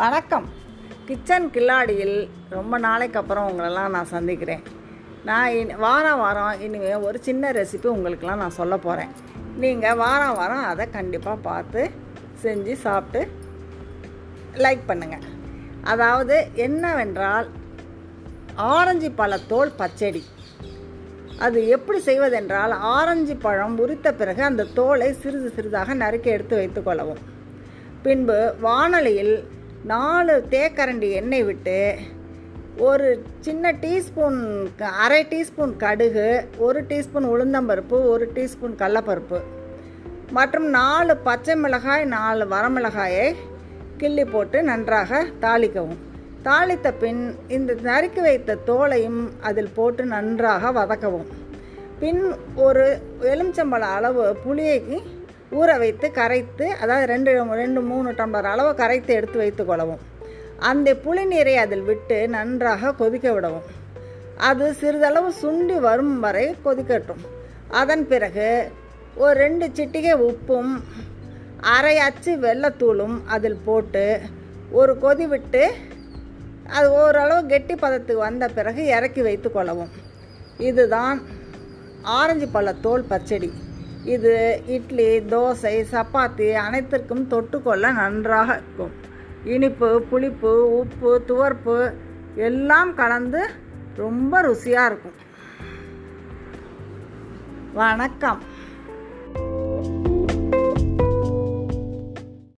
வணக்கம். கிச்சன் கில்லாடியில் ரொம்ப நாளைக்கு அப்புறம் உங்களெல்லாம் நான் சந்திக்கிறேன். நான் இனி வாரம் வாரம் இனிமேல் ஒரு சின்ன ரெசிபி உங்களுக்கெல்லாம் நான் சொல்ல போகிறேன் நீங்கள் வாரம் வாரம் அதை கண்டிப்பாக பார்த்து செஞ்சு சாப்பிட்டு லைக் பண்ணுங்கள் அதாவது என்னவென்றால் ஆரஞ்சு பழத்தோல் பச்சடி. அது எப்படி செய்வதென்றால் ஆரஞ்சு பழம் உரித்த பிறகு அந்த தோலை சிறிது சிறிதாக நறுக்கி எடுத்து வைத்துக்கொள்ளவும் பின்பு வானொலியில் நாலு தேக்கரண்டி எண்ணெய் விட்டு ஒரு சின்ன டீஸ்பூன் அரை டீஸ்பூன் கடுகு ஒரு டீஸ்பூன் உளுந்தம்பருப்பு ஒரு டீஸ்பூன் கடலப்பருப்பு. மற்றும் நாலு பச்சை மிளகாய் நாலு வரமிளகாயை கிள்ளி போட்டு நன்றாக தாளிக்கவும். தாளித்த பின் இந்த நறுக்கி வைத்த தோலையும் அதில் போட்டு நன்றாக வதக்கவும். பின் ஒரு எலுமிச்சம்பழ அளவு புளியை ஊற வைத்து கரைத்து அதாவது ரெண்டு ரெண்டு மூணு டம்ளர் அளவு கரைத்து எடுத்து வைத்துக் கொள்ளவும். அந்த புளிநீரை அதில் விட்டு நன்றாக கொதிக்க விடவும். அது சிறிதளவு சுண்டி வரும் வரை கொதிக்கட்டும். அதன் பிறகு ஒரு ரெண்டு சிட்டிகை உப்பும் அரை அச்சு வெள்ளத்தூளும் அதில் போட்டு ஒரு கொதி விட்டு அது ஓரளவு கெட்டி பதத்துக்கு வந்த பிறகு இறக்கி வைத்து கொள்ளவும். இதுதான் ஆரஞ்சு பழத்தோல் பச்சடி. இது இட்லி தோசை சப்பாத்தி அனைத்திற்கும் தொட்டுக்கொள்ள நன்றாக இருக்கும். இனிப்பு புளிப்பு உப்பு துவர்ப்பு எல்லாம் கலந்து ரொம்ப ருசியாக இருக்கும். வணக்கம்.